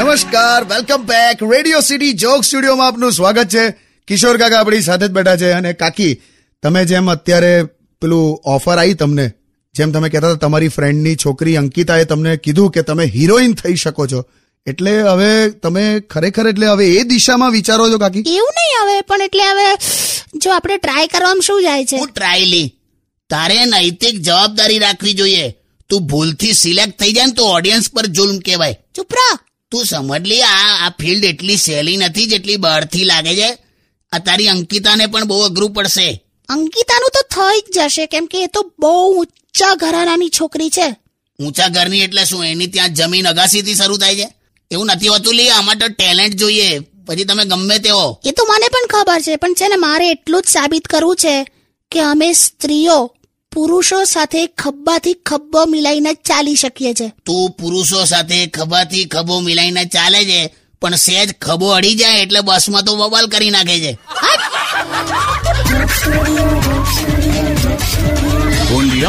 નમસ્કાર welcome back radio city joke સ્ટુડિયોમાં આપનું સ્વાગત છે. કિશોર કાકા આપણી સાથે જ બેઠા છે અને કાકી તમે જેમ અત્યારે પેલું ઓફર આવી તમને જેમ તમે કહેતા હતા તમારી ફ્રેન્ડની છોકરી અંકિતાએ તમને કીધું કે તમે હિરોઈન થઈ શકો છો. એટલે હવે તમે ખરેખર એટલે હવે એ દિશામાં વિચારો છો કાકી? એવું નહીં હવે પણ એટલે હવે જો આપણે ટ્રાય કરવામાં શું જાય છે? હું ટ્રાયલી તારે નૈતિક જવાબદારી રાખવી જોઈએ. તું ભૂલથી સિલેક્ટ થઈ જાય ને તો ઓડિયન્સ પર જુલ્મ કહેવાય. ચૂપ રહો. તું સમજ લી આ આ ફિલ્ડ એટલી સહેલી નથી જેટલી બહારથી લાગે છે. આ તારી અંકિતાને પણ બહુ અઘરું પડશે. અંકિતાનું તો થઈ જ જશે કેમ કે એ તો બહુ ઊંચા ઘરાનાની છોકરી છે. ઊંચા ઘરની એટલે શું એની ત્યાં જમીન અગાસીથી શરૂ થાય છે? એવું નથી હોતું લી આમાં તો ટેલેન્ટ જોઈએ. પછી તમે ગમે તેવો. એ તો મને પણ ખબર છે પણ છે ને મારે એટલું જ સાબિત કરવું છે કે અમે સ્ત્રીઓ પુરુષો સાથે ખભ્બાથી ખબ્બો મિલાઈને ચાલી શકીએ છે. તું પુરુષો સાથે ખભાથી ખભો મિલાઈને ચાલે છે પણ સેજ ખભો અડી જાય એટલે બસમાં તો બબાલ કરી નાખે છે. Only